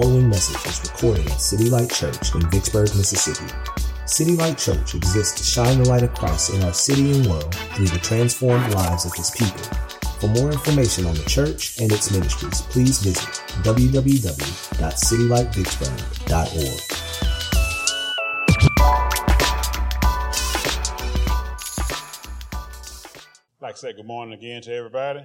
following message was recorded at City Light Church in Vicksburg, Mississippi. City Light Church exists to shine the light of Christ in our city and world through the transformed lives of His people. For more information on the church and its ministries, please visit www.citylightvicksburg.org. Like to say good morning again to everybody.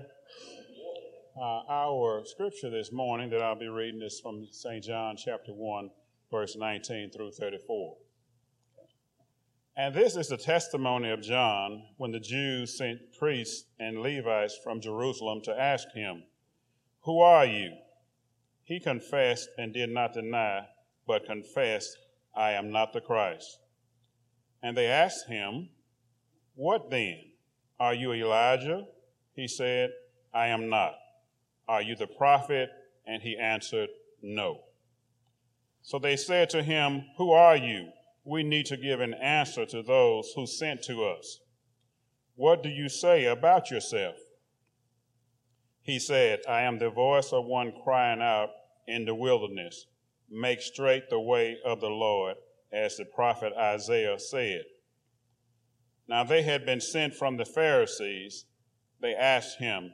Uh, our scripture this morning that I'll be reading is from St. John chapter 1, verse 19 through 34. And this is the testimony of John when the Jews sent priests and Levites from Jerusalem to ask him, Who are you? He confessed and did not deny, but confessed, I am not the Christ. And they asked him, What then? Are you Elijah? He said, I am not. Are you the prophet? And he answered, No. So they said to him, Who are you? We need to give an answer to those who sent to us. What do you say about yourself? He said, I am the voice of one crying out in the wilderness, Make straight the way of the Lord, as the prophet Isaiah said. Now they had been sent from the Pharisees. They asked him,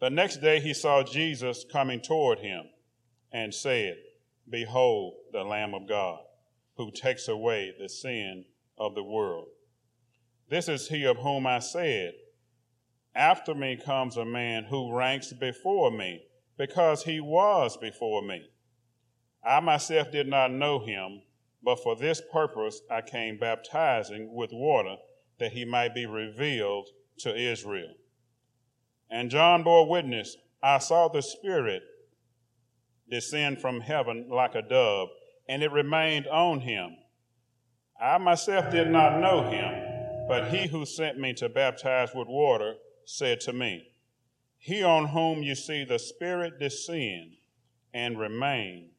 The next day he saw Jesus coming toward him and said, Behold the Lamb of God, who takes away the sin of the world. This is he of whom I said, After me comes a man who ranks before me, because he was before me. I myself did not know him, but for this purpose I came baptizing with water, that he might be revealed to Israel. And John bore witness I saw the Spirit descend from heaven like a dove, and it remained on him. I myself did not know him, but he who sent me to baptize with water said to me, He on whom you see the Spirit descend and remain,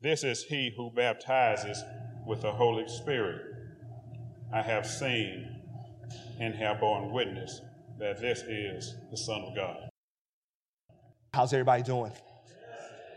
this is he who baptizes with the Holy Spirit. I have seen and have borne witness that this is the Son of God. How's everybody doing?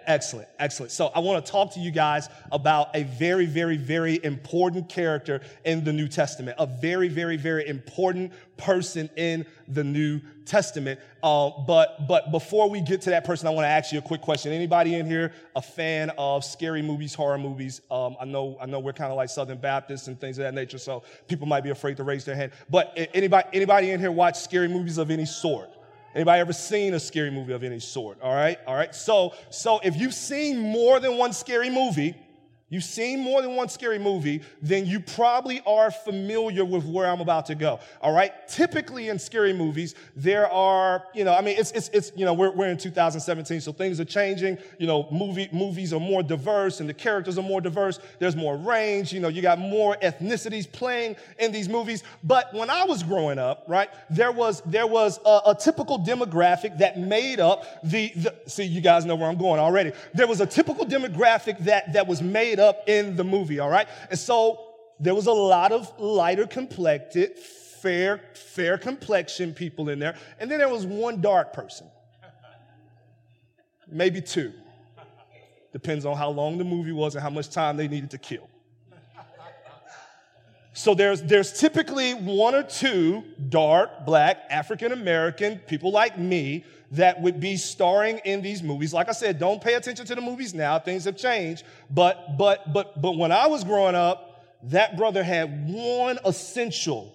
Excellent, excellent. So, I want to talk to you guys about a very, very, very important character in the New Testament, a very, very, very important person in the New Testament. Uh, but, but before we get to that person, I want to ask you a quick question. Anybody in here a fan of scary movies, horror movies? Um, I know, I know we're kind of like Southern Baptists and things of that nature, so people might be afraid to raise their hand. But anybody, anybody in here watch scary movies of any sort? Anybody ever seen a scary movie of any sort? All right, all right. So, so if you've seen more than one scary movie, you've seen more than one scary movie, then you probably are familiar with where I'm about to go. All right. Typically in scary movies, there are, you know, I mean, it's, it's, it's you know, we're, we're in 2017, so things are changing. You know, movie, movies are more diverse and the characters are more diverse. There's more range. You know, you got more ethnicities playing in these movies. But when I was growing up, right, there was, there was a, a typical demographic that made up the, the, see, you guys know where I'm going already. There was a typical demographic that, that was made made up in the movie, all right? And so there was a lot of lighter complected, fair, fair complexion people in there. And then there was one dark person. Maybe two. Depends on how long the movie was and how much time they needed to kill. So there's, there's typically one or two dark, black, African American people like me that would be starring in these movies. Like I said, don't pay attention to the movies now. Things have changed. But, but, but, but when I was growing up, that brother had one essential,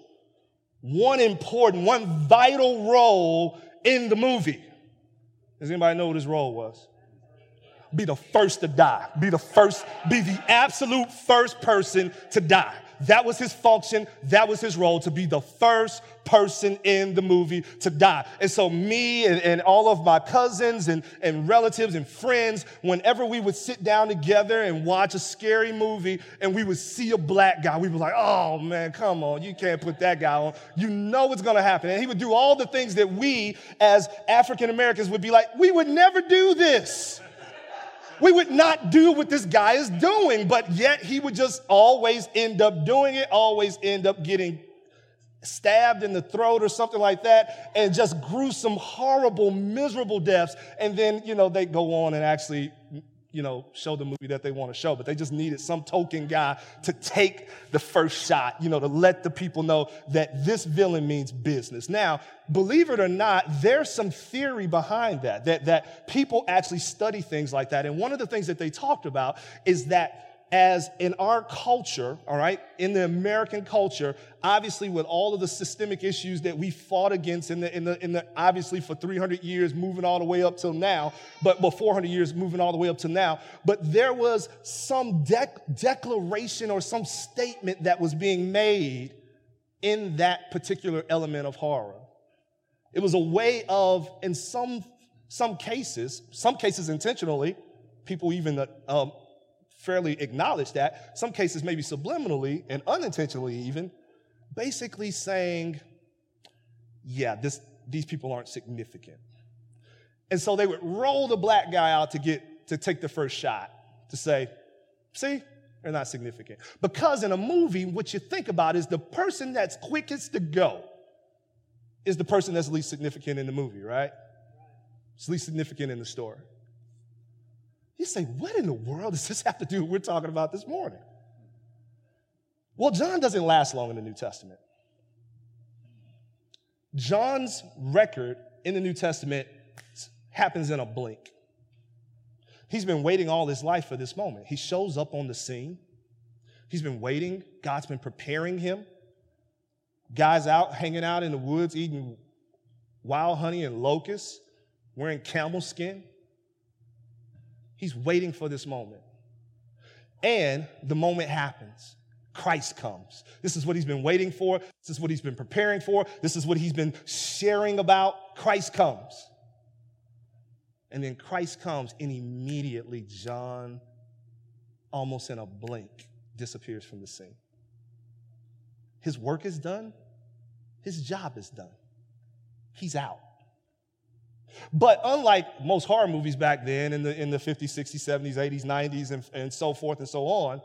one important, one vital role in the movie. Does anybody know what his role was? be the first to die, be the first, be the absolute first person to die. That was his function. That was his role to be the first person in the movie to die. And so me and, and all of my cousins and, and relatives and friends, whenever we would sit down together and watch a scary movie and we would see a black guy, we were like, oh man, come on, you can't put that guy on. You know it's gonna happen. And he would do all the things that we as African Americans would be like, we would never do this we would not do what this guy is doing, but yet he would just always end up doing it, always end up getting stabbed in the throat or something like that, and just gruesome, horrible, miserable deaths. And then, you know, they go on and actually you know, show the movie that they want to show, but they just needed some token guy to take the first shot, you know, to let the people know that this villain means business. Now, believe it or not, there's some theory behind that, that, that people actually study things like that. And one of the things that they talked about is that as in our culture, all right, in the American culture, obviously with all of the systemic issues that we fought against in the, in the, in the obviously for 300 years, moving all the way up till now, but, but 400 years moving all the way up to now, but there was some dec- declaration or some statement that was being made in that particular element of horror. It was a way of, in some, some cases, some cases intentionally, people even um, fairly acknowledge that, some cases maybe subliminally and unintentionally even, basically saying, yeah, this, these people aren't significant. And so they would roll the black guy out to get to take the first shot to say, see, they're not significant. Because in a movie, what you think about is the person that's quickest to go is the person that's least significant in the movie, right? It's least significant in the story. You say, what in the world does this have to do with what we're talking about this morning? Well, John doesn't last long in the New Testament. John's record in the New Testament happens in a blink. He's been waiting all his life for this moment. He shows up on the scene. He's been waiting. God's been preparing him. Guys out hanging out in the woods eating wild honey and locusts, wearing camel skin. He's waiting for this moment. And the moment happens. Christ comes. This is what he's been waiting for. This is what he's been preparing for. This is what he's been sharing about. Christ comes. And then Christ comes, and immediately John, almost in a blink, disappears from the scene. His work is done, his job is done. He's out. But unlike most horror movies back then in the, in the 50s, 60s, 70s, 80s, 90s, and, and so forth and so on,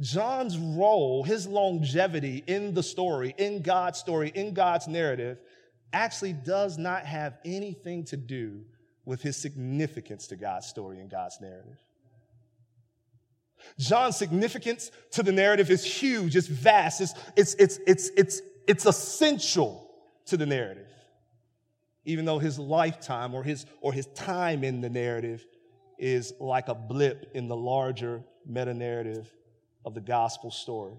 John's role, his longevity in the story, in God's story, in God's narrative, actually does not have anything to do with his significance to God's story and God's narrative. John's significance to the narrative is huge, it's vast, it's, it's, it's, it's, it's, it's essential to the narrative even though his lifetime or his, or his time in the narrative is like a blip in the larger meta narrative of the gospel story.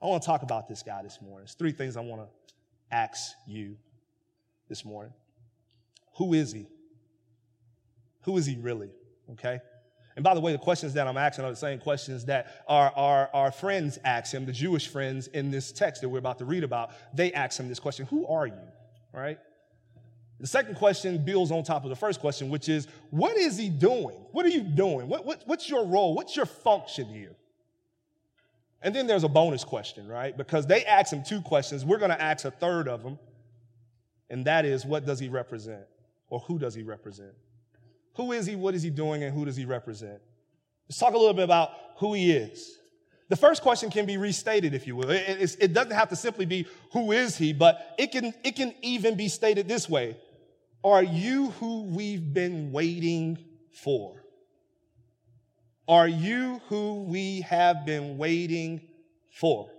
I want to talk about this guy this morning. There's three things I want to ask you this morning. Who is he? Who is he really? Okay? And by the way, the questions that I'm asking are the same questions that our, our, our friends ask him, the Jewish friends in this text that we're about to read about. They ask him this question Who are you? Right? The second question builds on top of the first question, which is, what is he doing? What are you doing? What, what, what's your role? What's your function here? And then there's a bonus question, right? Because they ask him two questions. We're going to ask a third of them. And that is, what does he represent? Or who does he represent? Who is he? What is he doing? And who does he represent? Let's talk a little bit about who he is. The first question can be restated, if you will. It, it, doesn't have to simply be, who is he? But it can, it can even be stated this way Are you who we've been waiting for? Are you who we have been waiting for?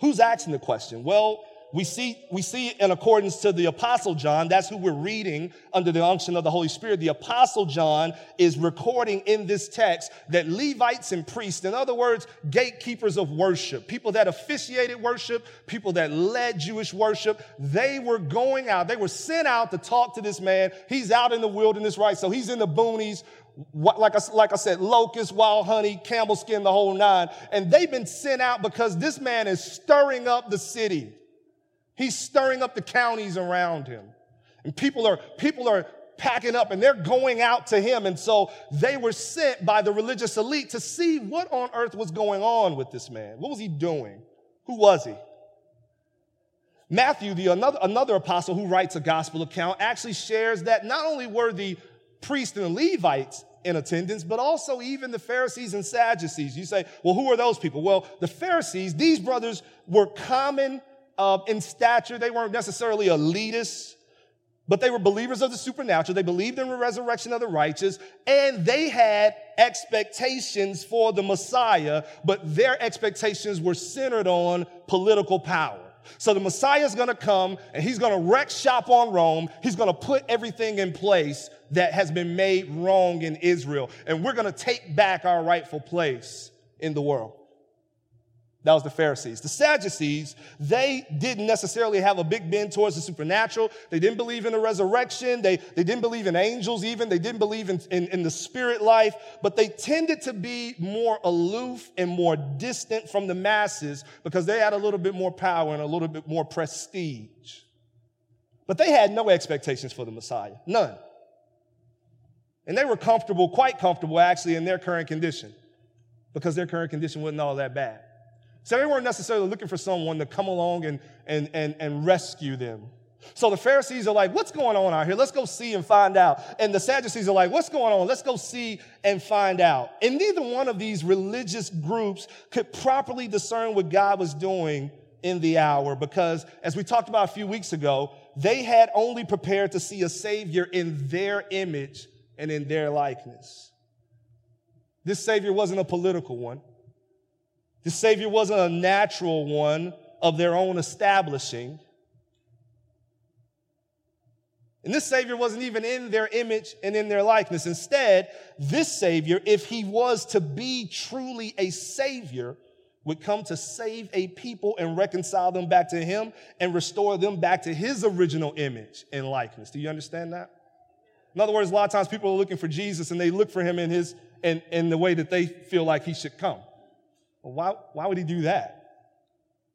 Who's asking the question? Well, we see, we see in accordance to the apostle John, that's who we're reading under the unction of the Holy Spirit. The apostle John is recording in this text that Levites and priests, in other words, gatekeepers of worship, people that officiated worship, people that led Jewish worship, they were going out, they were sent out to talk to this man. He's out in the wilderness, right? So he's in the boonies, like I, like I said, locust, wild honey, camel skin, the whole nine. And they've been sent out because this man is stirring up the city. He's stirring up the counties around him. And people are, people are packing up and they're going out to him. And so they were sent by the religious elite to see what on earth was going on with this man. What was he doing? Who was he? Matthew, the another, another apostle who writes a gospel account, actually shares that not only were the priests and the Levites in attendance, but also even the Pharisees and Sadducees. You say, well, who are those people? Well, the Pharisees, these brothers were common uh, in stature. They weren't necessarily elitists, but they were believers of the supernatural. They believed in the resurrection of the righteous, and they had expectations for the Messiah, but their expectations were centered on political power. So the Messiah is going to come and he's going to wreck shop on Rome. He's going to put everything in place that has been made wrong in Israel. And we're going to take back our rightful place in the world. That was the Pharisees. The Sadducees, they didn't necessarily have a big bend towards the supernatural. They didn't believe in the resurrection. They, they didn't believe in angels even. They didn't believe in, in, in the spirit life, but they tended to be more aloof and more distant from the masses because they had a little bit more power and a little bit more prestige. But they had no expectations for the Messiah. None. And they were comfortable, quite comfortable actually, in their current condition because their current condition wasn't all that bad. So they weren't necessarily looking for someone to come along and, and, and, and rescue them. So the Pharisees are like, what's going on out here? Let's go see and find out. And the Sadducees are like, what's going on? Let's go see and find out. And neither one of these religious groups could properly discern what God was doing in the hour because, as we talked about a few weeks ago, they had only prepared to see a Savior in their image and in their likeness. This Savior wasn't a political one. The Savior wasn't a natural one of their own establishing. And this Savior wasn't even in their image and in their likeness. Instead, this Savior, if he was to be truly a Savior, would come to save a people and reconcile them back to him and restore them back to his original image and likeness. Do you understand that? In other words, a lot of times people are looking for Jesus and they look for him in his in, in the way that they feel like he should come. Well, why, why would he do that?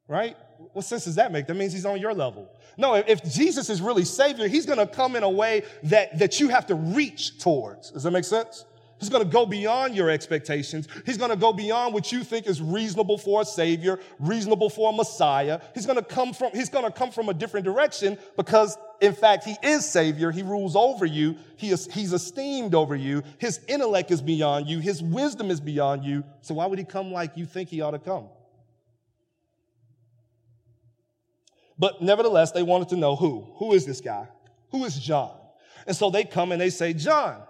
Right? What sense does that make? That means he's on your level. No, if Jesus is really Savior, he's going to come in a way that, that you have to reach towards. Does that make sense? He's going to go beyond your expectations. He's going to go beyond what you think is reasonable for a savior, reasonable for a messiah. He's going to come from, he's going to come from a different direction because in fact, he is savior. He rules over you. He is, he's esteemed over you. His intellect is beyond you. His wisdom is beyond you. So why would he come like you think he ought to come? But nevertheless, they wanted to know who. Who is this guy? Who is John? And so they come and they say, John,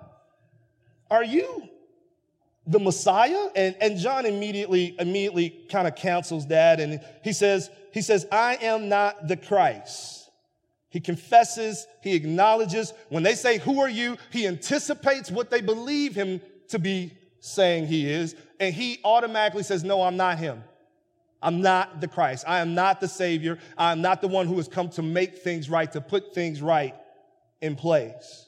are you the Messiah? And, and John immediately, immediately kind of cancels that. And he says, he says, I am not the Christ. He confesses, he acknowledges. When they say, Who are you? He anticipates what they believe him to be saying he is. And he automatically says, No, I'm not him. I'm not the Christ. I am not the Savior. I am not the one who has come to make things right, to put things right in place.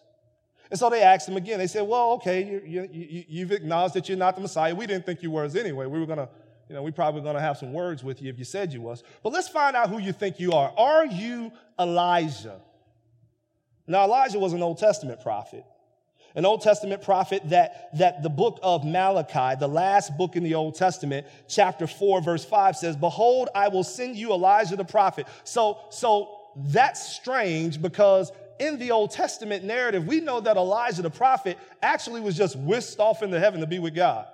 And so they asked him again. They said, Well, okay, you, you, you've acknowledged that you're not the Messiah. We didn't think you were anyway. We were going to, you know, we probably going to have some words with you if you said you was. But let's find out who you think you are. Are you Elijah? Now, Elijah was an Old Testament prophet. An Old Testament prophet that, that the book of Malachi, the last book in the Old Testament, chapter 4, verse 5 says, Behold, I will send you Elijah the prophet. So, so that's strange because in the Old Testament narrative, we know that Elijah the prophet actually was just whisked off into heaven to be with God.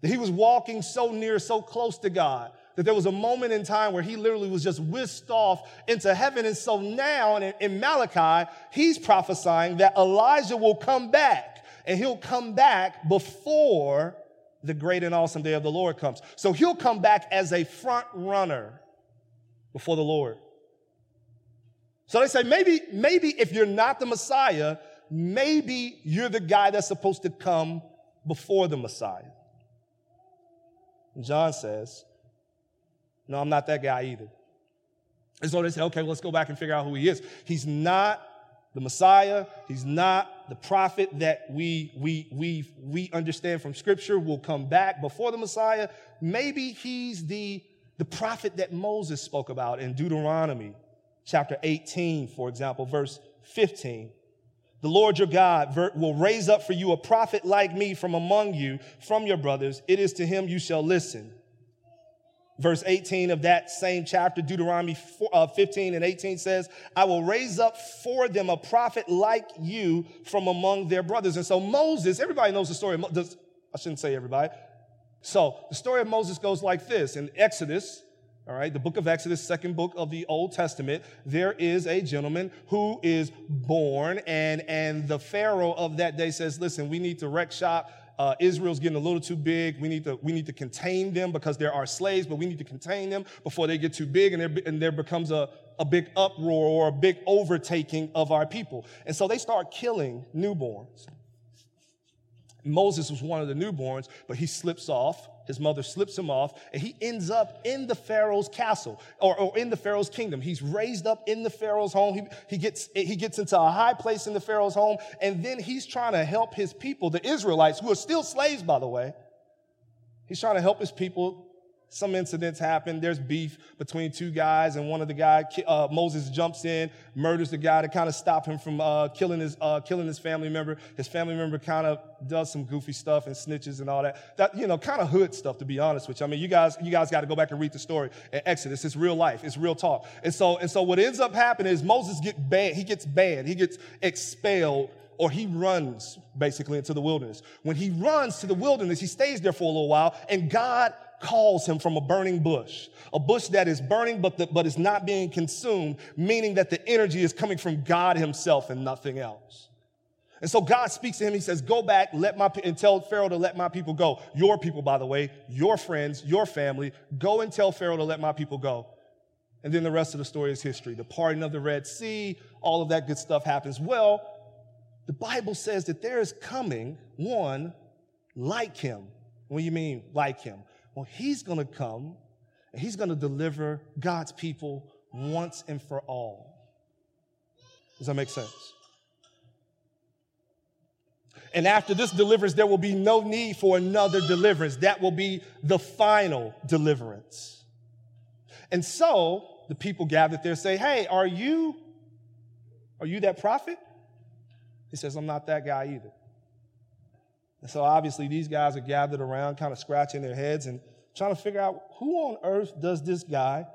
That he was walking so near, so close to God, that there was a moment in time where he literally was just whisked off into heaven. And so now in, in Malachi, he's prophesying that Elijah will come back, and he'll come back before the great and awesome day of the Lord comes. So he'll come back as a front runner before the Lord. So they say, maybe, maybe if you're not the Messiah, maybe you're the guy that's supposed to come before the Messiah. And John says, No, I'm not that guy either. And so they say, okay, let's go back and figure out who he is. He's not the Messiah. He's not the prophet that we, we, we, we understand from Scripture will come back before the Messiah. Maybe he's the, the prophet that Moses spoke about in Deuteronomy chapter 18, for example, verse 15. The Lord your God will raise up for you a prophet like me from among you, from your brothers. It is to him you shall listen verse 18 of that same chapter, Deuteronomy uh, 15 and 18 says, I will raise up for them a prophet like you from among their brothers. And so Moses, everybody knows the story. I shouldn't say everybody. So the story of Moses goes like this in Exodus. All right, the book of Exodus, second book of the Old Testament, there is a gentleman who is born, and, and the Pharaoh of that day says, Listen, we need to wreck shop uh, Israel's getting a little too big. We need, to, we need to contain them because there are slaves, but we need to contain them before they get too big and there, and there becomes a, a big uproar or a big overtaking of our people. And so they start killing newborns. Moses was one of the newborns, but he slips off his mother slips him off, and he ends up in the Pharaoh's castle or, or in the Pharaoh's kingdom. He's raised up in the Pharaoh's home. He, he, gets, he gets into a high place in the Pharaoh's home, and then he's trying to help his people, the Israelites, who are still slaves, by the way. He's trying to help his people some incidents happen. There's beef between two guys, and one of the guys, uh, Moses jumps in, murders the guy to kind of stop him from uh, killing his uh, killing his family member. His family member kind of does some goofy stuff and snitches and all that. That you know, kind of hood stuff, to be honest with you. I mean, you guys, you guys got to go back and read the story in Exodus. It's real life. It's real talk. And so, and so, what ends up happening is Moses get banned. He gets banned. He gets expelled or he runs basically into the wilderness. When he runs to the wilderness, he stays there for a little while, and God calls him from a burning bush, a bush that is burning but, the, but is not being consumed, meaning that the energy is coming from God himself and nothing else. And so God speaks to him. He says, Go back, let my, and tell Pharaoh to let my people go. Your people, by the way, your friends, your family, go and tell Pharaoh to let my people go. And then the rest of the story is history. The parting of the Red Sea, all of that good stuff happens. Well, the Bible says that there is coming one like him. What do you mean, like him? Well, he's going to come and he's going to deliver God's people once and for all. Does that make sense? And after this deliverance, there will be no need for another deliverance. That will be the final deliverance. And so the people gathered there say, Hey, are you, are you that prophet? He says, I'm not that guy either. And so obviously these guys are gathered around, kind of scratching their heads and trying to figure out who on earth does this guy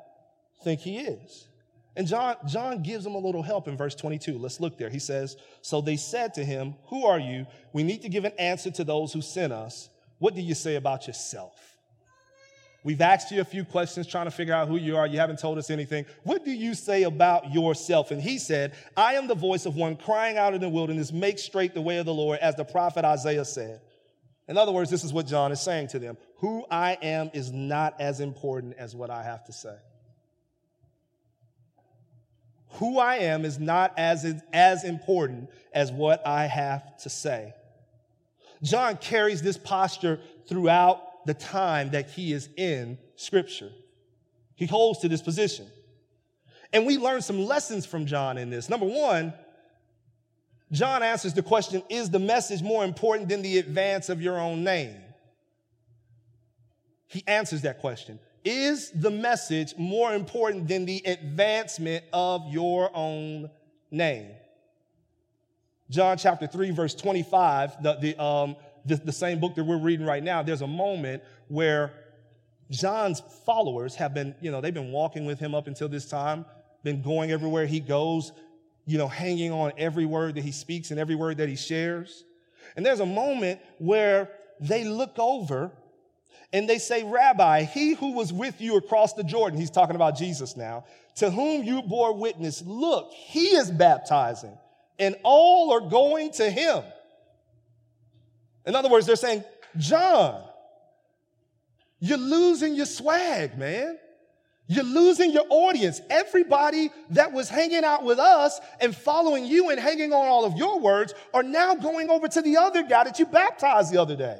think he is? And John, John gives them a little help in verse 22. Let's look there. He says, So they said to him, Who are you? We need to give an answer to those who sent us. What do you say about yourself? We've asked you a few questions trying to figure out who you are. You haven't told us anything. What do you say about yourself? And he said, I am the voice of one crying out in the wilderness, make straight the way of the Lord, as the prophet Isaiah said. In other words, this is what John is saying to them. Who I am is not as important as what I have to say. Who I am is not as, as important as what I have to say. John carries this posture throughout the time that he is in Scripture. He holds to this position. And we learn some lessons from John in this. Number one, John answers the question Is the message more important than the advance of your own name? He answers that question. Is the message more important than the advancement of your own name? John chapter 3, verse 25, the, the, um, the, the same book that we're reading right now, there's a moment where John's followers have been, you know, they've been walking with him up until this time, been going everywhere he goes, you know, hanging on every word that he speaks and every word that he shares. And there's a moment where they look over and they say, Rabbi, he who was with you across the Jordan, he's talking about Jesus now, to whom you bore witness, look, he is baptizing, and all are going to him. In other words, they're saying, John, you're losing your swag, man. You're losing your audience. Everybody that was hanging out with us and following you and hanging on all of your words are now going over to the other guy that you baptized the other day.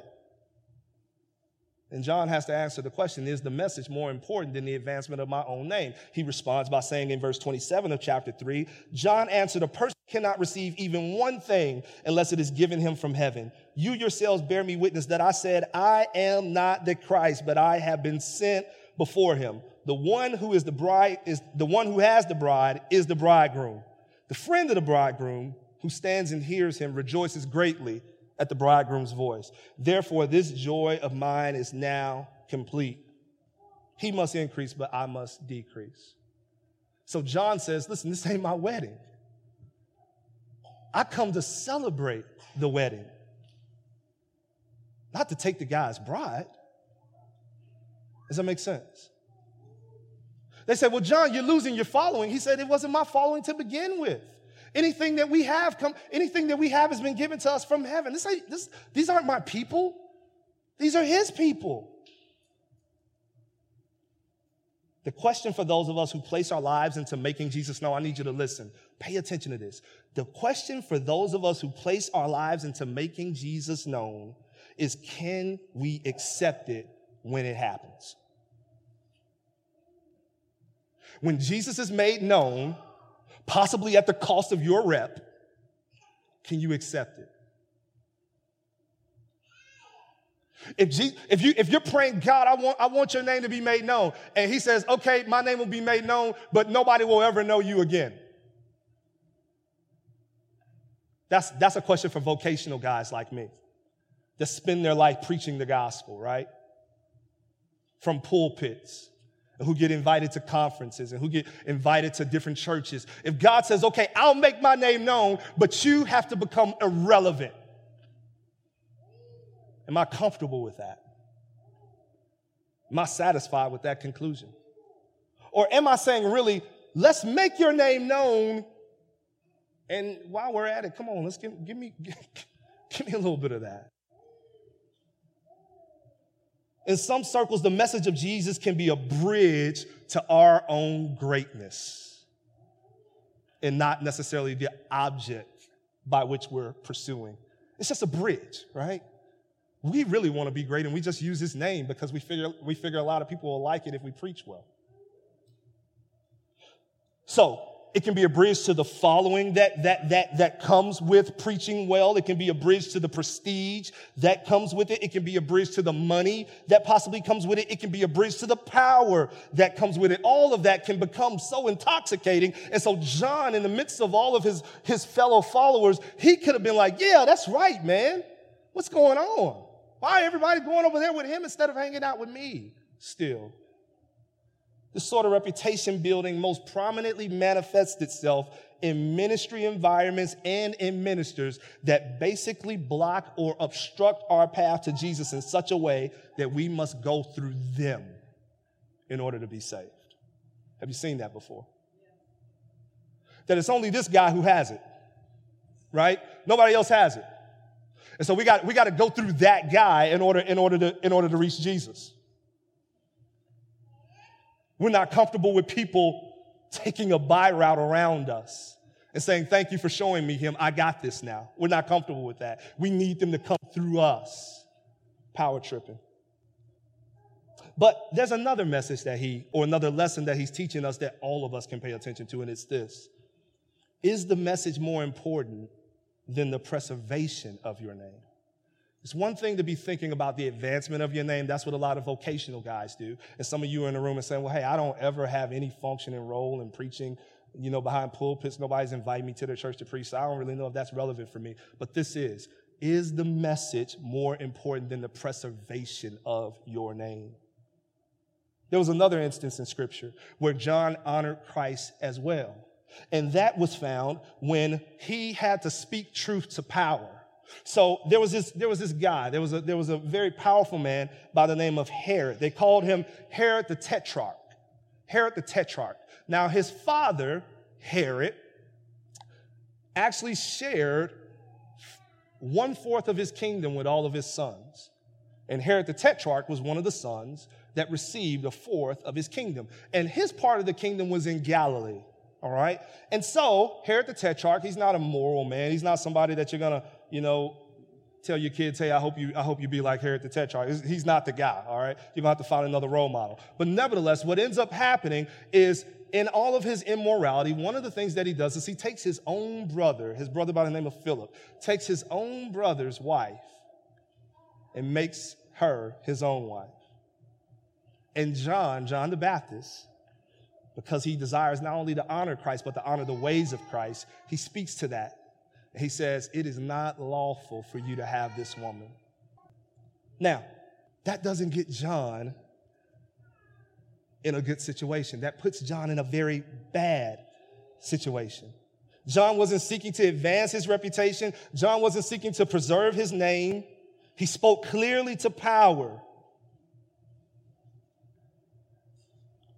And John has to answer the question Is the message more important than the advancement of my own name? He responds by saying in verse 27 of chapter 3 John answered, A person cannot receive even one thing unless it is given him from heaven. You yourselves bear me witness that I said, I am not the Christ, but I have been sent before him. The one who is the bride is the one who has the bride is the bridegroom. The friend of the bridegroom who stands and hears him rejoices greatly at the bridegroom's voice. Therefore, this joy of mine is now complete. He must increase, but I must decrease. So John says, listen, this ain't my wedding. I come to celebrate the wedding, not to take the guy's bride. Does that make sense? They said, Well, John, you're losing your following. He said, It wasn't my following to begin with. Anything that we have come, anything that we have has been given to us from heaven. This, this, these aren't my people. These are his people. The question for those of us who place our lives into making Jesus know, I need you to listen. Pay attention to this. The question for those of us who place our lives into making Jesus known is can we accept it when it happens? When Jesus is made known, possibly at the cost of your rep, can you accept it? If, Jesus, if, you, if you're praying, God, I want, I want your name to be made known, and he says, okay, my name will be made known, but nobody will ever know you again. That's, that's a question for vocational guys like me that spend their life preaching the gospel, right? From pulpits who get invited to conferences and who get invited to different churches. If God says, okay, I'll make my name known, but you have to become irrelevant. Am I comfortable with that? Am I satisfied with that conclusion? Or am I saying, really, let's make your name known? And while we're at it, come on, let's give, give me, give me a little bit of that. In some circles, the message of Jesus can be a bridge to our own greatness and not necessarily the object by which we're pursuing. It's just a bridge, right? We really want to be great and we just use his name because we figure, we figure a lot of people will like it if we preach well. So, it can be a bridge to the following that, that, that, that comes with preaching well. It can be a bridge to the prestige that comes with it. It can be a bridge to the money that possibly comes with it. It can be a bridge to the power that comes with it. All of that can become so intoxicating. And so John, in the midst of all of his, his fellow followers, he could have been like, yeah, that's right, man. What's going on? Why everybody going over there with him instead of hanging out with me still? This sort of reputation building most prominently manifests itself in ministry environments and in ministers that basically block or obstruct our path to Jesus in such a way that we must go through them in order to be saved. Have you seen that before? That it's only this guy who has it, right? Nobody else has it. And so we got, we got to go through that guy in order, in, order to, in order to reach Jesus. We're not comfortable with people taking a by route around us and saying, Thank you for showing me him. I got this now. We're not comfortable with that. We need them to come through us. Power tripping. But there's another message that he, or another lesson that he's teaching us that all of us can pay attention to, and it's this Is the message more important than the preservation of your name? It's one thing to be thinking about the advancement of your name. That's what a lot of vocational guys do. And some of you are in the room and saying, well, hey, I don't ever have any function and role in preaching, you know, behind pulpits. Nobody's invited me to the church to preach. So I don't really know if that's relevant for me. But this is, is the message more important than the preservation of your name? There was another instance in scripture where John honored Christ as well. And that was found when he had to speak truth to power. So there was this, there was this guy, there was, a, there was a very powerful man by the name of Herod. They called him Herod the Tetrarch. Herod the Tetrarch. Now his father, Herod, actually shared one fourth of his kingdom with all of his sons. And Herod the Tetrarch was one of the sons that received a fourth of his kingdom. And his part of the kingdom was in Galilee. All right. And so Herod the Tetrarch, he's not a moral man. He's not somebody that you're to, you know, tell your kids, hey, I hope you, I hope you be like Herod the Tetrarch. He's not the guy, all right? You're gonna have to find another role model. But nevertheless, what ends up happening is in all of his immorality, one of the things that he does is he takes his own brother, his brother by the name of Philip, takes his own brother's wife and makes her his own wife. And John, John the Baptist, because he desires not only to honor Christ, but to honor the ways of Christ, he speaks to that he says, It is not lawful for you to have this woman. Now, that doesn't get John in a good situation. That puts John in a very bad situation. John wasn't seeking to advance his reputation, John wasn't seeking to preserve his name. He spoke clearly to power.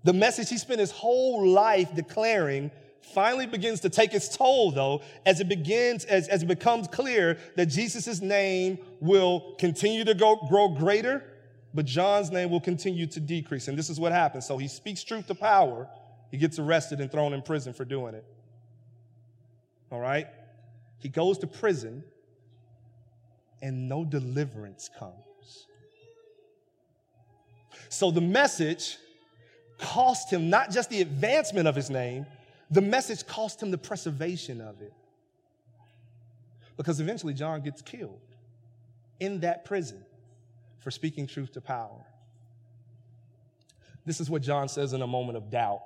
The message he spent his whole life declaring finally begins to take its toll though as it begins as, as it becomes clear that jesus' name will continue to go, grow greater but john's name will continue to decrease. And this is what happens. So he speaks truth to power. He gets arrested and thrown in prison for doing it. All right? He goes to prison and no deliverance comes. So the message cost him not just the advancement of his name the message cost him the preservation of it. Because eventually John gets killed in that prison for speaking truth to power. This is what John says in a moment of doubt.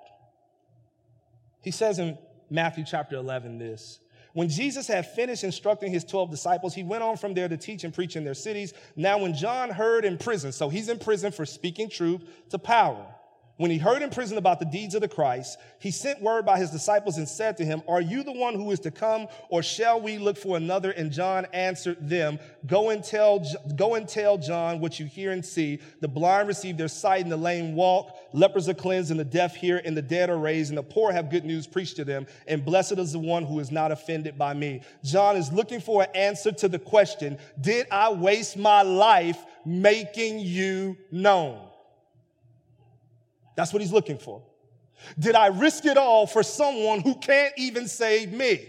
He says in Matthew chapter 11 this When Jesus had finished instructing his 12 disciples, he went on from there to teach and preach in their cities. Now, when John heard in prison, so he's in prison for speaking truth to power. When he heard in prison about the deeds of the Christ, he sent word by his disciples and said to him, Are you the one who is to come, or shall we look for another? And John answered them, Go and tell, go and tell John what you hear and see. The blind receive their sight, and the lame walk, lepers are cleansed, and the deaf hear, and the dead are raised, and the poor have good news preached to them. And blessed is the one who is not offended by me. John is looking for an answer to the question, Did I waste my life making you known? That's what he's looking for. Did I risk it all for someone who can't even save me?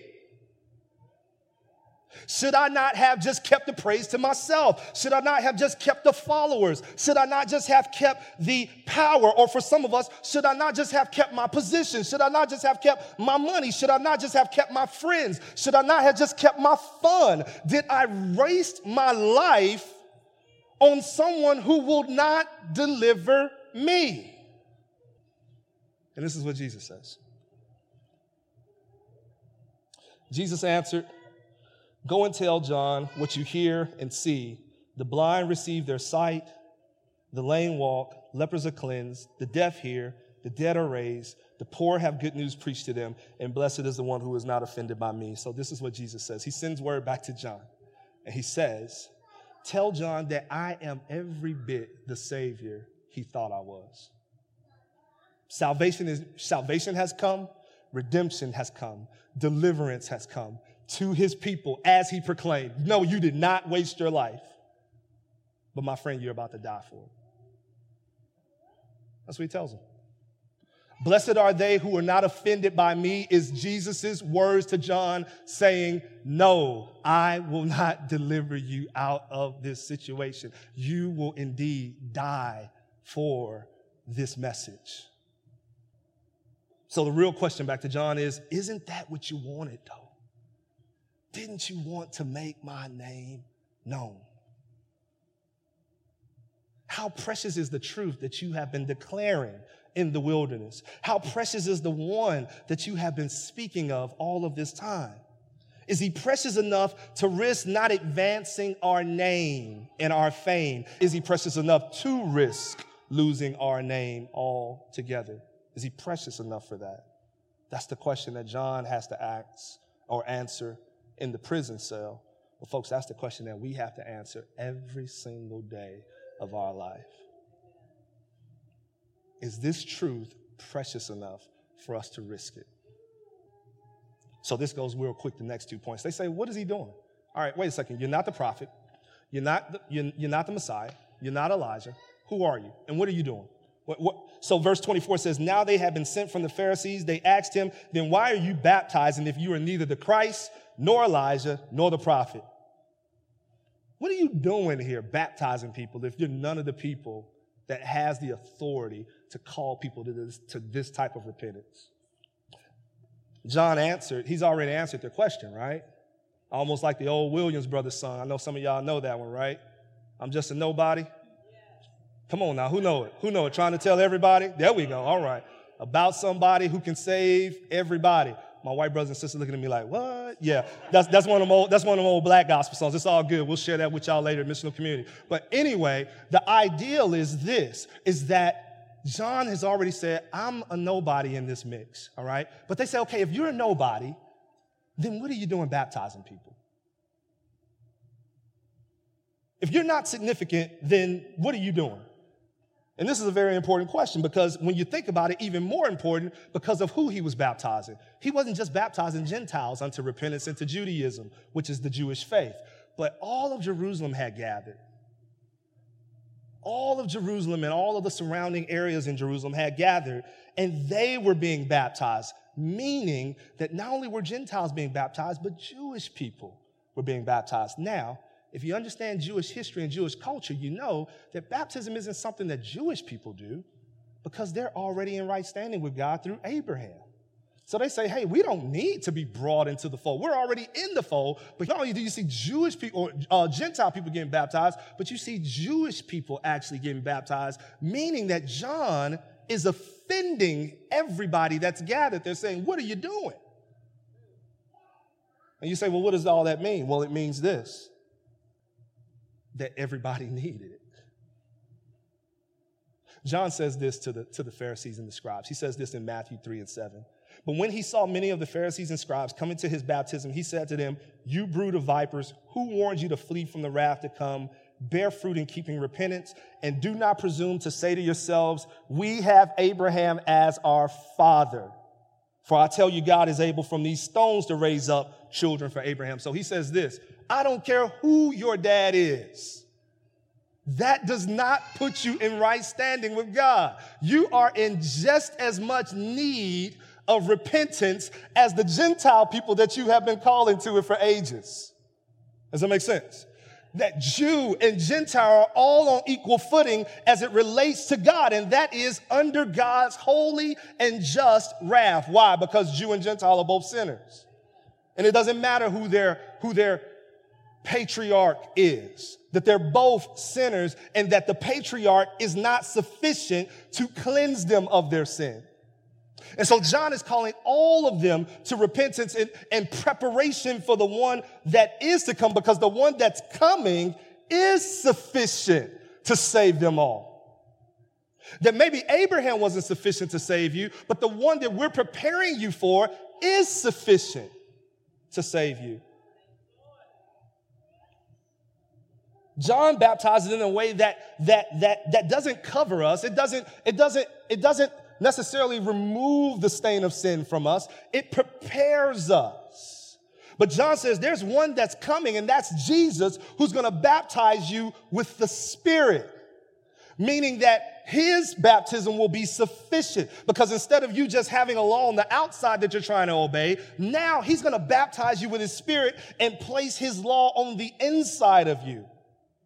Should I not have just kept the praise to myself? Should I not have just kept the followers? Should I not just have kept the power? Or for some of us, should I not just have kept my position? Should I not just have kept my money? Should I not just have kept my friends? Should I not have just kept my fun? Did I waste my life on someone who will not deliver me? And this is what Jesus says Jesus answered, Go and tell John what you hear and see. The blind receive their sight, the lame walk, lepers are cleansed, the deaf hear, the dead are raised, the poor have good news preached to them, and blessed is the one who is not offended by me. So, this is what Jesus says. He sends word back to John, and he says, Tell John that I am every bit the Savior he thought I was. Salvation is salvation has come, redemption has come, deliverance has come to his people as he proclaimed. No, you did not waste your life. But my friend, you're about to die for it. That's what he tells them. Blessed are they who are not offended by me, is Jesus' words to John saying, No, I will not deliver you out of this situation. You will indeed die for this message. So the real question back to John is Isn't that what you wanted, though? Didn't you want to make my name known? How precious is the truth that you have been declaring in the wilderness? How precious is the one that you have been speaking of all of this time? Is he precious enough to risk not advancing our name and our fame? Is he precious enough to risk losing our name altogether? Is he precious enough for that? That's the question that John has to ask or answer in the prison cell. Well, folks, that's the question that we have to answer every single day of our life. Is this truth precious enough for us to risk it? So this goes real quick, the next two points. They say, What is he doing? All right, wait a second. You're not the prophet. You're not the, you're, you're not the Messiah. You're not Elijah. Who are you? And what are you doing? So, verse 24 says, Now they have been sent from the Pharisees. They asked him, Then why are you baptizing if you are neither the Christ, nor Elijah, nor the prophet? What are you doing here baptizing people if you're none of the people that has the authority to call people to this, to this type of repentance? John answered, he's already answered their question, right? Almost like the old Williams brothers song. I know some of y'all know that one, right? I'm just a nobody. Come on now, who know it? Who know it? Trying to tell everybody? There we go. All right. About somebody who can save everybody my white brothers and sisters looking at me like, what? Yeah, that's, that's, one of them old, that's one of them old black gospel songs. It's all good. We'll share that with y'all later missional community. But anyway, the ideal is this, is that John has already said, I'm a nobody in this mix, all right? But they say, okay, if you're a nobody, then what are you doing baptizing people? If you're not significant, then what are you doing? And this is a very important question because when you think about it, even more important because of who he was baptizing. He wasn't just baptizing Gentiles unto repentance into Judaism, which is the Jewish faith, but all of Jerusalem had gathered. All of Jerusalem and all of the surrounding areas in Jerusalem had gathered, and they were being baptized, meaning that not only were Gentiles being baptized, but Jewish people were being baptized. Now, if you understand Jewish history and Jewish culture, you know that baptism isn't something that Jewish people do because they're already in right standing with God through Abraham. So they say, hey, we don't need to be brought into the fold. We're already in the fold, but not only do you see Jewish people or uh, Gentile people getting baptized, but you see Jewish people actually getting baptized, meaning that John is offending everybody that's gathered. They're saying, what are you doing? And you say, well, what does all that mean? Well, it means this that everybody needed. it. John says this to the, to the Pharisees and the scribes. He says this in Matthew 3 and 7. But when he saw many of the Pharisees and scribes coming to his baptism, he said to them, You brood of vipers, who warned you to flee from the wrath to come? Bear fruit in keeping repentance, and do not presume to say to yourselves, We have Abraham as our father. For I tell you, God is able from these stones to raise up children for Abraham. So he says this I don't care who your dad is. That does not put you in right standing with God. You are in just as much need of repentance as the Gentile people that you have been calling to it for ages. Does that make sense? That Jew and Gentile are all on equal footing as it relates to God, and that is under God's holy and just wrath. Why? Because Jew and Gentile are both sinners. And it doesn't matter who their, who their patriarch is. That they're both sinners and that the patriarch is not sufficient to cleanse them of their sin. And so John is calling all of them to repentance and, and preparation for the one that is to come because the one that's coming is sufficient to save them all. That maybe Abraham wasn't sufficient to save you, but the one that we're preparing you for is sufficient to save you. John baptizes in a way that, that, that, that doesn't cover us. It doesn't, it, doesn't, it doesn't necessarily remove the stain of sin from us. It prepares us. But John says there's one that's coming, and that's Jesus, who's going to baptize you with the Spirit. Meaning that his baptism will be sufficient because instead of you just having a law on the outside that you're trying to obey, now he's going to baptize you with his spirit and place his law on the inside of you.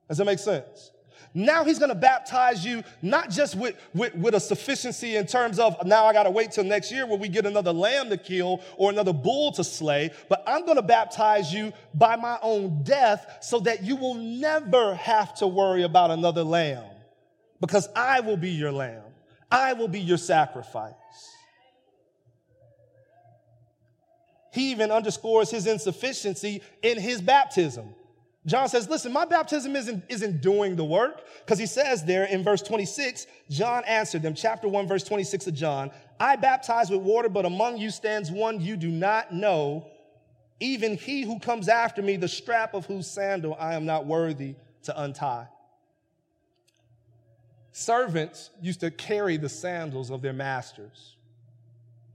Does that make sense? Now he's going to baptize you not just with, with, with, a sufficiency in terms of now I got to wait till next year where we get another lamb to kill or another bull to slay, but I'm going to baptize you by my own death so that you will never have to worry about another lamb because I will be your lamb. I will be your sacrifice. He even underscores his insufficiency in his baptism. John says, listen, my baptism isn't, isn't doing the work. Because he says there in verse 26, John answered them, chapter 1, verse 26 of John, I baptize with water, but among you stands one you do not know, even he who comes after me, the strap of whose sandal I am not worthy to untie. Servants used to carry the sandals of their masters.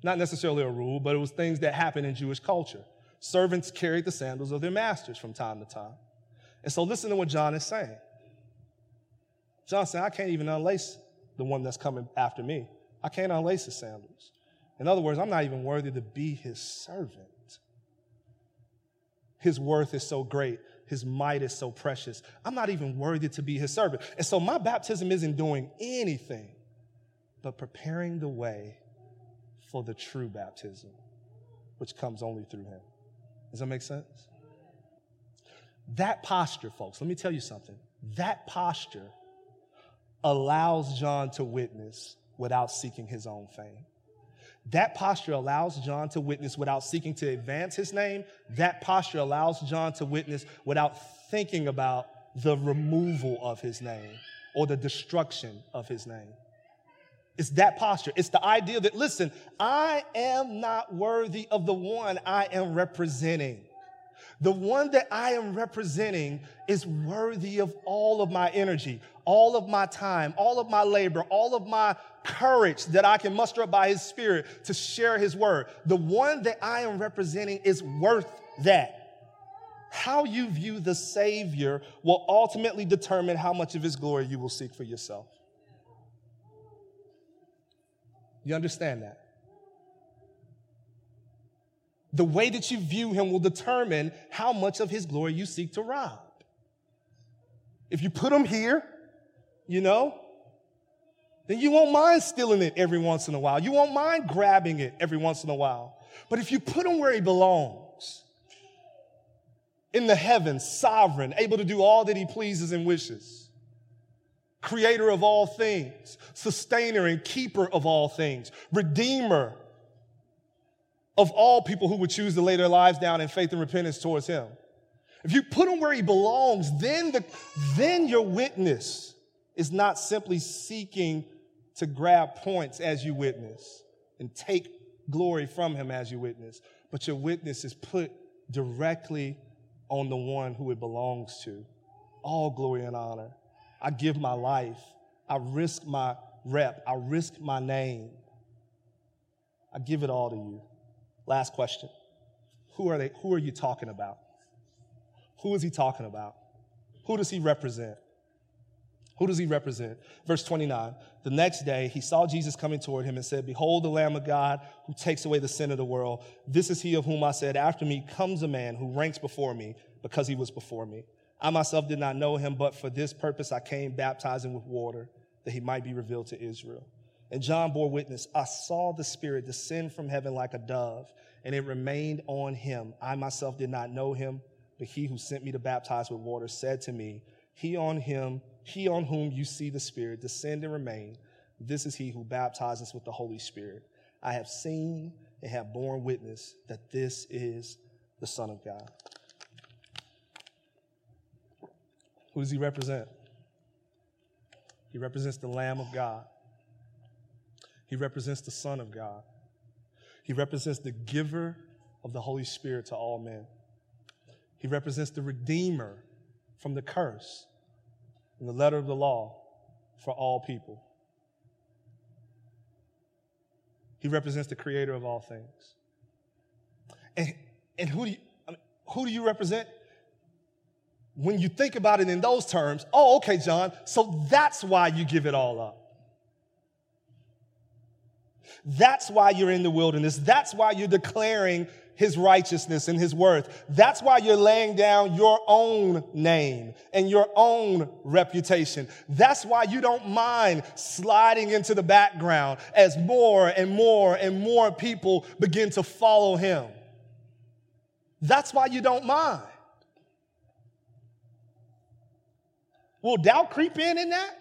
Not necessarily a rule, but it was things that happened in Jewish culture. Servants carried the sandals of their masters from time to time. And so listen to what John is saying. John said, I can't even unlace the one that's coming after me. I can't unlace his sandals. In other words, I'm not even worthy to be his servant. His worth is so great. His might is so precious. I'm not even worthy to be his servant. And so my baptism isn't doing anything but preparing the way for the true baptism, which comes only through him. Does that make sense? That posture, folks, let me tell you something. That posture allows John to witness without seeking his own fame. That posture allows John to witness without seeking to advance his name. That posture allows John to witness without thinking about the removal of his name or the destruction of his name. It's that posture. It's the idea that, listen, I am not worthy of the one I am representing. The one that I am representing is worthy of all of my energy, all of my time, all of my labor, all of my courage that I can muster up by His Spirit to share His word. The one that I am representing is worth that. How you view the Savior will ultimately determine how much of His glory you will seek for yourself. You understand that? The way that you view him will determine how much of his glory you seek to rob. If you put him here, you know, then you won't mind stealing it every once in a while. You won't mind grabbing it every once in a while. But if you put him where he belongs, in the heavens, sovereign, able to do all that he pleases and wishes, creator of all things, sustainer and keeper of all things, redeemer of all people who would choose to lay their lives down in faith and repentance towards him. If you put him where he belongs, then, the, then your witness is not simply seeking to grab points as you witness and take glory from him as you witness, but your witness is put directly on the one who it belongs to. All glory and honor. I give my life. I risk my rep. I risk my name. I give it all to you. Last question. Who are they? Who are you talking about? Who is he talking about? Who does he represent? Who does he represent? Verse 29. The next day, he saw Jesus coming toward him and said, Behold, the Lamb of God who takes away the sin of the world. This is he of whom I said, After me comes a man who ranks before me because he was before me. I myself did not know him, but for this purpose I came baptizing with water that he might be revealed to Israel. And John bore witness, I saw the Spirit descend from heaven like a dove, and it remained on him. I myself did not know him, but he who sent me to baptize with water said to me, He on him, he on whom you see the Spirit descend and remain, this is he who baptizes with the Holy Spirit. I have seen and have borne witness that this is the Son of God. Who does he represent? He represents the Lamb of God. He represents the Son of God. He represents the giver of the Holy Spirit to all men. He represents the Redeemer from the curse and the letter of the law for all people. He represents the creator of all things. And, and who, do you, I mean, who do you represent? when you think about it in those terms, oh, okay, John, so that's why you give it all up. That's why you're in the wilderness. That's why you're declaring his righteousness and his worth. That's why you're laying down your own name and your own reputation. That's why you don't mind sliding into the background as more and more and more people begin to follow him. That's why you don't mind. Will doubt creep in in that?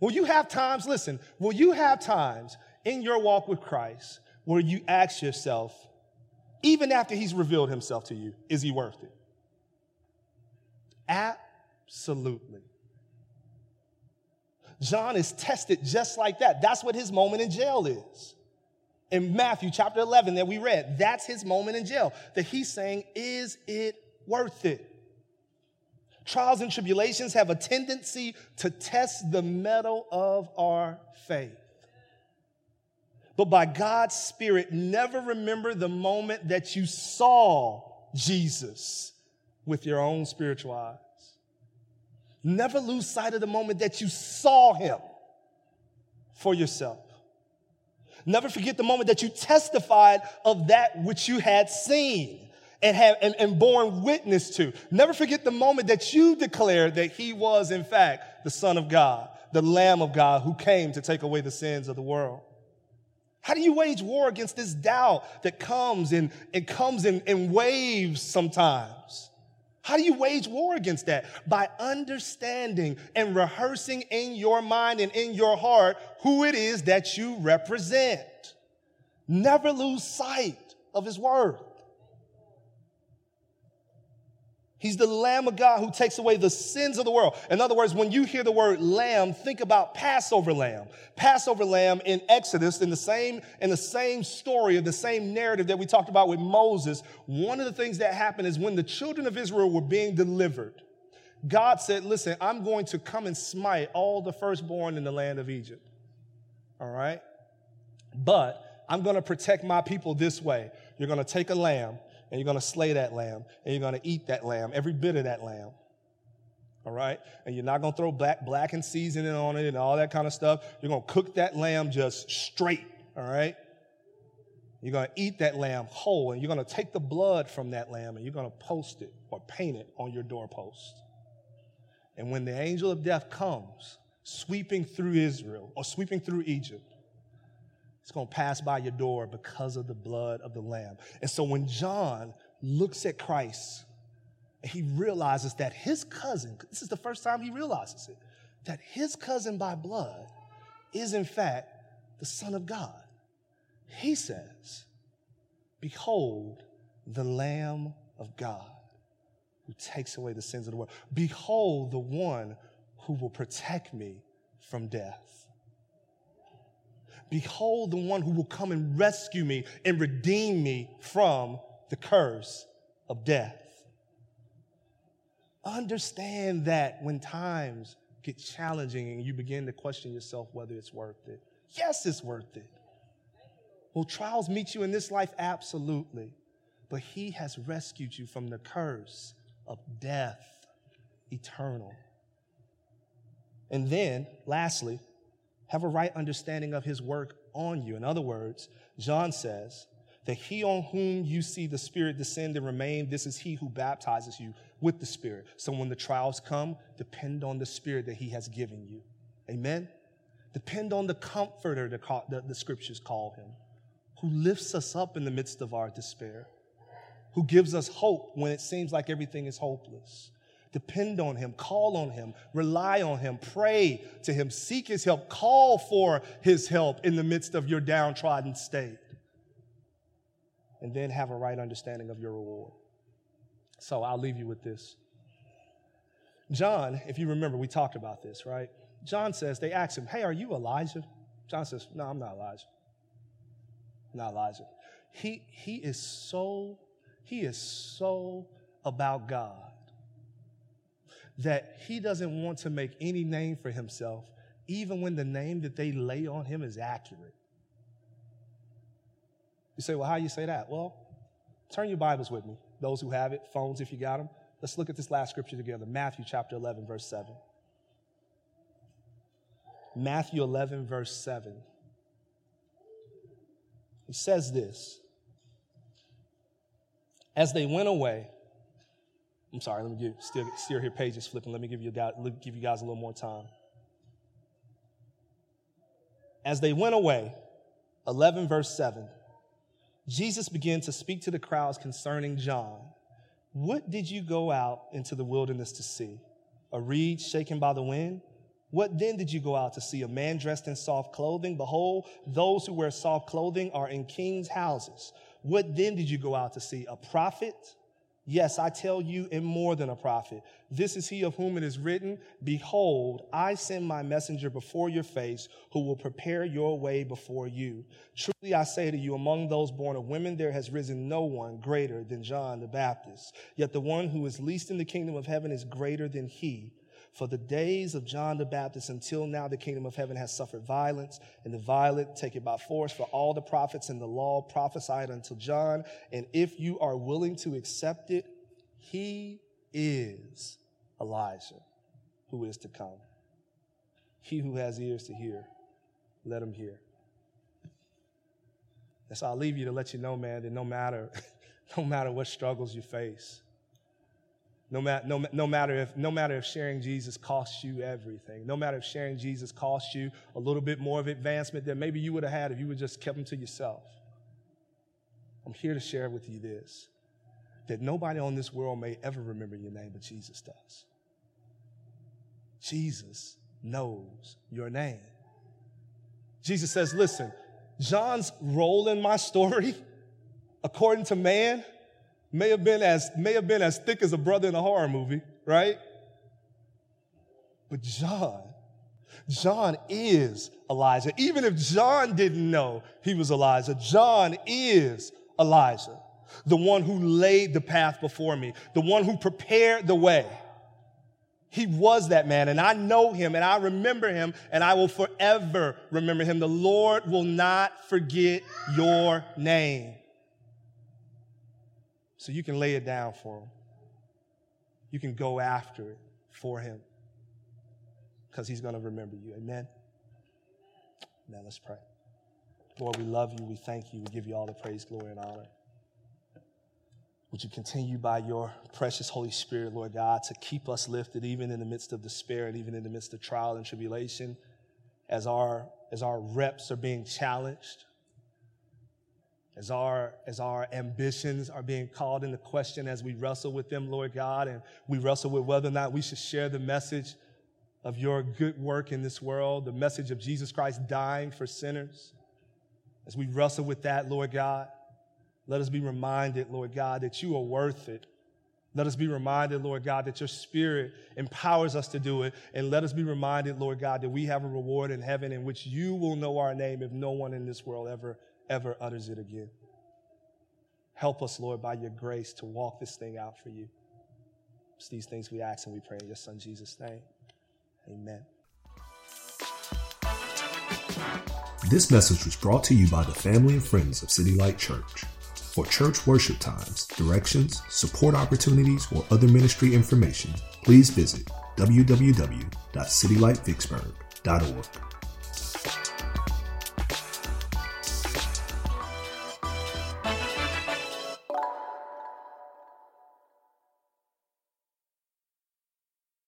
Will you have times, listen, will you have times in your walk with Christ where you ask yourself, even after he's revealed himself to you, is he worth it? Absolutely. John is tested just like that. That's what his moment in jail is. In Matthew chapter 11 that we read, that's his moment in jail. That he's saying, Is it worth it? Trials and tribulations have a tendency to test the mettle of our faith. But by God's Spirit, never remember the moment that you saw Jesus with your own spiritual eyes. Never lose sight of the moment that you saw him for yourself. Never forget the moment that you testified of that which you had seen and, have, and, and borne witness to. Never forget the moment that you declared that he was, in fact, the Son of God, the Lamb of God who came to take away the sins of the world. How do you wage war against this doubt that comes and it comes in, in waves sometimes? How do you wage war against that? By understanding and rehearsing in your mind and in your heart who it is that you represent. Never lose sight of his word. He's the Lamb of God who takes away the sins of the world. In other words, when you hear the word lamb, think about Passover lamb. Passover lamb in Exodus, in the same, in the same story, of the same narrative that we talked about with Moses, one of the things that happened is when the children of Israel were being delivered, God said, Listen, I'm going to come and smite all the firstborn in the land of Egypt. All right? But I'm going to protect my people this way. You're going to take a lamb and you're going to slay that lamb and you're going to eat that lamb, every bit of that lamb. All right? And you're not going to throw black, blackened seasoning on it and all that kind of stuff. You're going to cook that lamb just straight. All right? You're going to eat that lamb whole and you're going to take the blood from that lamb and you're going to post it or paint it on your doorpost. And when the angel of death comes, sweeping through Israel or sweeping through Egypt, it's going to pass by your door because of the blood of the Lamb. And so when John looks at Christ, he realizes that his cousin, this is the first time he realizes it, that his cousin by blood is in fact the Son of God. He says, Behold the Lamb of God who takes away the sins of the world. Behold the one who will protect me from death. Behold the one who will come and rescue me and redeem me from the curse of death. Understand that when times get challenging and you begin to question yourself whether it's worth it. Yes, it's worth it. Will trials meet you in this life? Absolutely. But He has rescued you from the curse of death, eternal. And then, lastly, have a right understanding of his work on you. In other words, John says that he on whom you see the Spirit descend and remain, this is he who baptizes you with the Spirit. So when the trials come, depend on the Spirit that he has given you. Amen? Depend on the comforter, the, the, the scriptures call him, who lifts us up in the midst of our despair, who gives us hope when it seems like everything is hopeless Depend on Him, call on Him, rely on Him, pray to Him, seek His help, call for His help in the midst of your downtrodden state. And then have a right understanding of your reward. So I'll leave you with this. John, if you remember, we talked about this, right? John says, they ask him, Hey, are you Elijah? John says, No, I'm not Elijah. Not Elijah. He, he is so, he is so about God that he doesn't want to make any name for himself, even when the name that they lay on him is accurate. You say, well, how you say that? Well, turn your Bibles with me, those who have it, phones if you got them. Let's look at this last scripture together Matthew chapter 11, verse 7. Matthew 11, verse 7. He says this As they went away, I'm sorry, let me still, still here pages flipping. Let me give you, guys, give you guys a little more time. As they went away, 11 verse 7, Jesus began to speak to the crowds concerning John. What did you go out into the wilderness to see? A reed shaken by the wind? What then did you go out to see? A man dressed in soft clothing? Behold, those who wear soft clothing are in kings' houses. What then did you go out to see? A prophet? Yes, I tell you, and more than a prophet. This is he of whom it is written, Behold, I send my messenger before your face, who will prepare your way before you. Truly I say to you, among those born of women, there has risen no one greater than John the Baptist. Yet the one who is least in the kingdom of heaven is greater than he. For the days of John the Baptist until now, the kingdom of heaven has suffered violence, and the violent take it by force. For all the prophets and the law prophesied until John. And if you are willing to accept it, he is Elijah who is to come. He who has ears to hear, let him hear. And so I'll leave you to let you know, man, that no matter, no matter what struggles you face, no, ma- no, no, matter if, no matter if sharing Jesus costs you everything, no matter if sharing Jesus costs you a little bit more of advancement than maybe you would have had if you would just kept them to yourself. I'm here to share with you this that nobody on this world may ever remember your name, but Jesus does. Jesus knows your name. Jesus says, Listen, John's role in my story, according to man, may have been as, may have been as thick as a brother in a horror movie, right? But John, John is Elijah. Even if John didn't know he was Elijah, John is Elijah, the one who laid the path before me, the one who prepared the way. He was that man, and I know him, and I remember him, and I will forever remember him. The Lord will not forget your name. So you can lay it down for him. You can go after it for him because he's going to remember you. Amen. Now let's pray. Lord, we love you. We thank you. We give you all the praise, glory, and honor. Would you continue by your precious Holy Spirit, Lord God, to keep us lifted even in the midst of despair and even in the midst of trial and tribulation as our, as our reps are being challenged, as our, as our ambitions are being called into question as we wrestle with them, Lord God, and we wrestle with whether or not we should share the message of your good work in this world, the message of Jesus Christ dying for sinners. As we wrestle with that, Lord God, let us be reminded, Lord God, that you are worth it. Let us be reminded, Lord God, that your spirit empowers us to do it. And let us be reminded, Lord God, that we have a reward in heaven in which you will know our name if no one in this world ever, ever utters it again. Help us, Lord, by your grace to walk this thing out for you. It's these things we ask and we pray in your son Jesus' name. Amen. This message was brought to you by the family and friends of City Light Church. For church worship times, directions, support opportunities, or other ministry information, please visit www.citylightvicksburg.org.